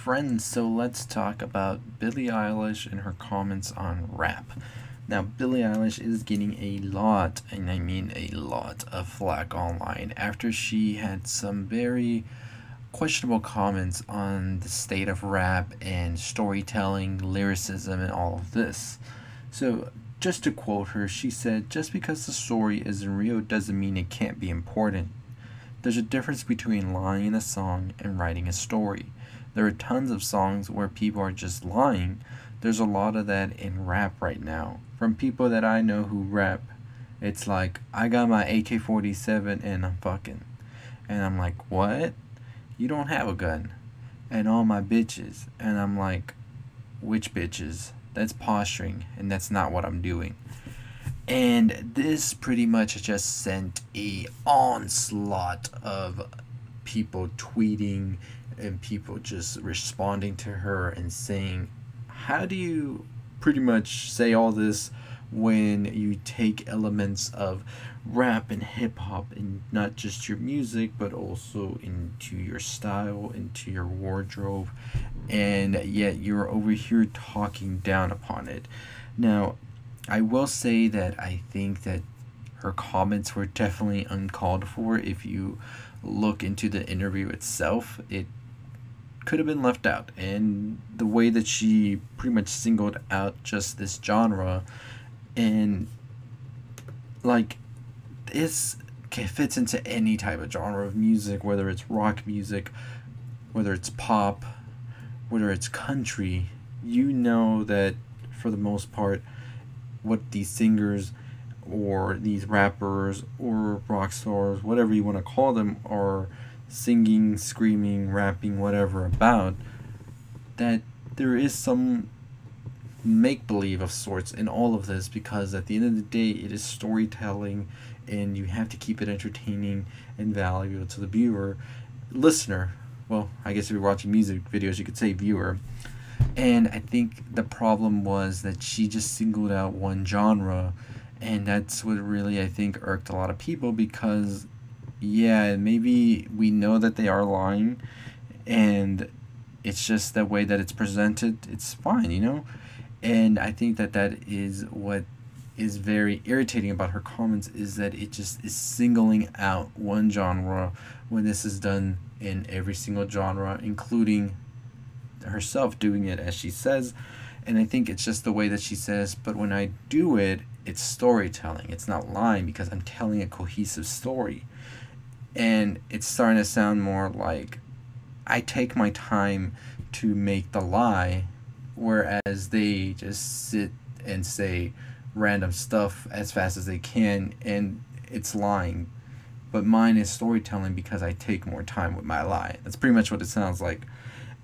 friends, so let's talk about Billie Eilish and her comments on rap. Now, Billie Eilish is getting a lot, and I mean a lot, of flack online after she had some very questionable comments on the state of rap and storytelling, lyricism, and all of this. So, just to quote her, she said, Just because the story isn't real doesn't mean it can't be important. There's a difference between lying in a song and writing a story. There are tons of songs where people are just lying. There's a lot of that in rap right now. From people that I know who rap, it's like, I got my AK 47 and I'm fucking. And I'm like, what? You don't have a gun. And all my bitches. And I'm like, which bitches? That's posturing, and that's not what I'm doing. And this pretty much just sent a onslaught of people tweeting and people just responding to her and saying, How do you pretty much say all this when you take elements of rap and hip hop and not just your music but also into your style, into your wardrobe, and yet you're over here talking down upon it. Now, I will say that I think that her comments were definitely uncalled for. If you look into the interview itself, it could have been left out. And the way that she pretty much singled out just this genre and like this fits into any type of genre of music, whether it's rock music, whether it's pop, whether it's country, you know that for the most part, what these singers or these rappers or rock stars, whatever you want to call them, are singing, screaming, rapping, whatever about, that there is some make believe of sorts in all of this because at the end of the day, it is storytelling and you have to keep it entertaining and valuable to the viewer, listener. Well, I guess if you're watching music videos, you could say viewer. And I think the problem was that she just singled out one genre, and that's what really I think irked a lot of people because, yeah, maybe we know that they are lying, and it's just the way that it's presented. It's fine, you know, and I think that that is what is very irritating about her comments is that it just is singling out one genre when this is done in every single genre, including herself doing it as she says. And I think it's just the way that she says, but when I do it, it's storytelling. It's not lying because I'm telling a cohesive story. And it's starting to sound more like I take my time to make the lie, whereas they just sit and say, random stuff as fast as they can and it's lying. But mine is storytelling because i take more time with my lie. That's pretty much what it sounds like.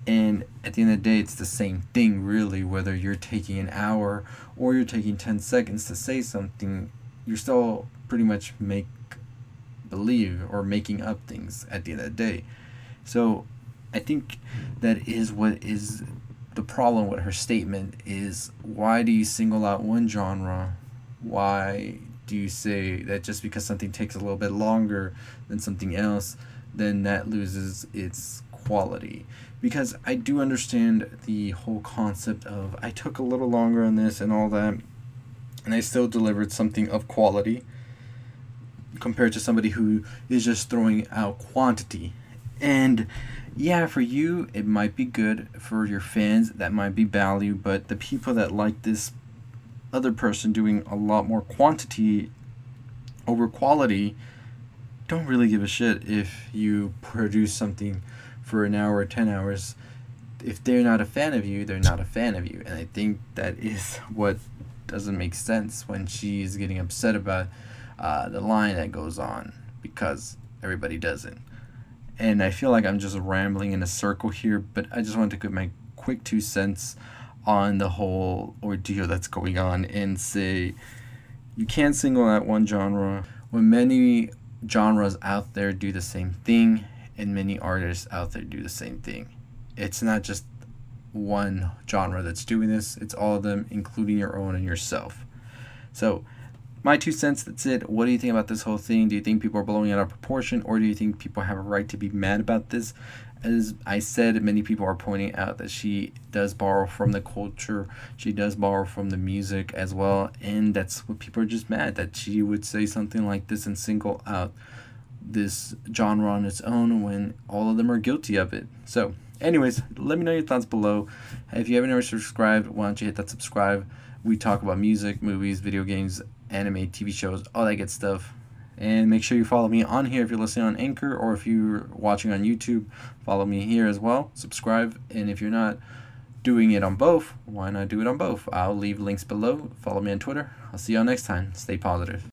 And at the end of the day it's the same thing really. Whether you're taking an hour or you're taking 10 seconds to say something you're still pretty much make believe or making up things at the end of the day so i think that is what is the problem with her statement is why do you single out one genre? Why do you say that just because something takes a little bit longer than something else, then that loses its quality? Because I do understand the whole concept of I took a little longer on this and all that, and I still delivered something of quality compared to somebody who is just throwing out quantity. And yeah, for you, it might be good. For your fans, that might be value. But the people that like this other person doing a lot more quantity over quality don't really give a shit if you produce something for an hour or 10 hours. If they're not a fan of you, they're not a fan of you. And I think that is what doesn't make sense when she's getting upset about uh, the line that goes on because everybody doesn't and I feel like I'm just rambling in a circle here, but I just wanted to give my quick two cents on the whole ordeal that's going on and say you can't single out one genre when many genres out there do the same thing and many artists out there do the same thing. It's not just one genre that's doing this, it's all of them, including your own and yourself. So my two cents, that's it. What do you think about this whole thing? Do you think people are blowing it out of proportion, or do you think people have a right to be mad about this? as I said, many people are pointing out that she does borrow from the culture. She does borrow from the music as well, and that's what people are just mad that she would say something like this and single out this genre on its own when all of them are guilty of it. So, anyways, let me know your thoughts below. If you haven't already subscribed, why don't you hit that subscribe? We talk about music, movies, video games, anime, TV shows, all that good stuff. And make sure you follow me on here if you're listening on Anchor or if you're watching on YouTube. Follow me here as well. Subscribe. And if you're not doing it on both, why not do it on both? I'll leave links below. Follow me on Twitter. I'll see y'all next time. Stay positive.